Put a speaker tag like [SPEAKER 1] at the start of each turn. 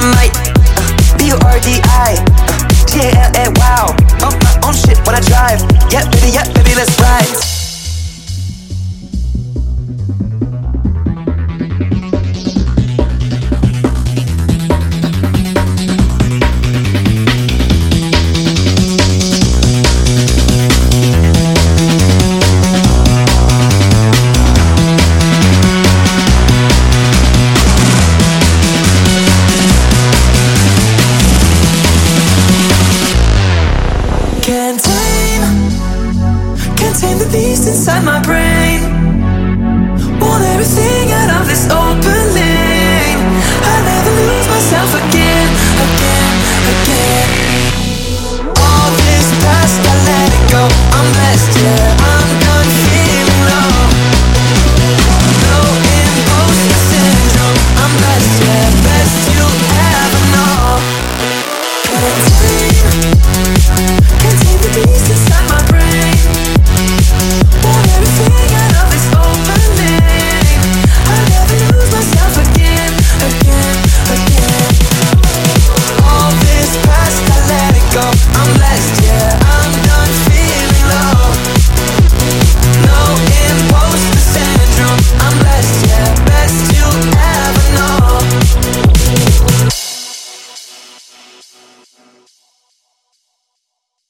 [SPEAKER 1] dynamite. Uh, B U R D I. Uh, G A L A. Wow. beast inside my brain. Want everything.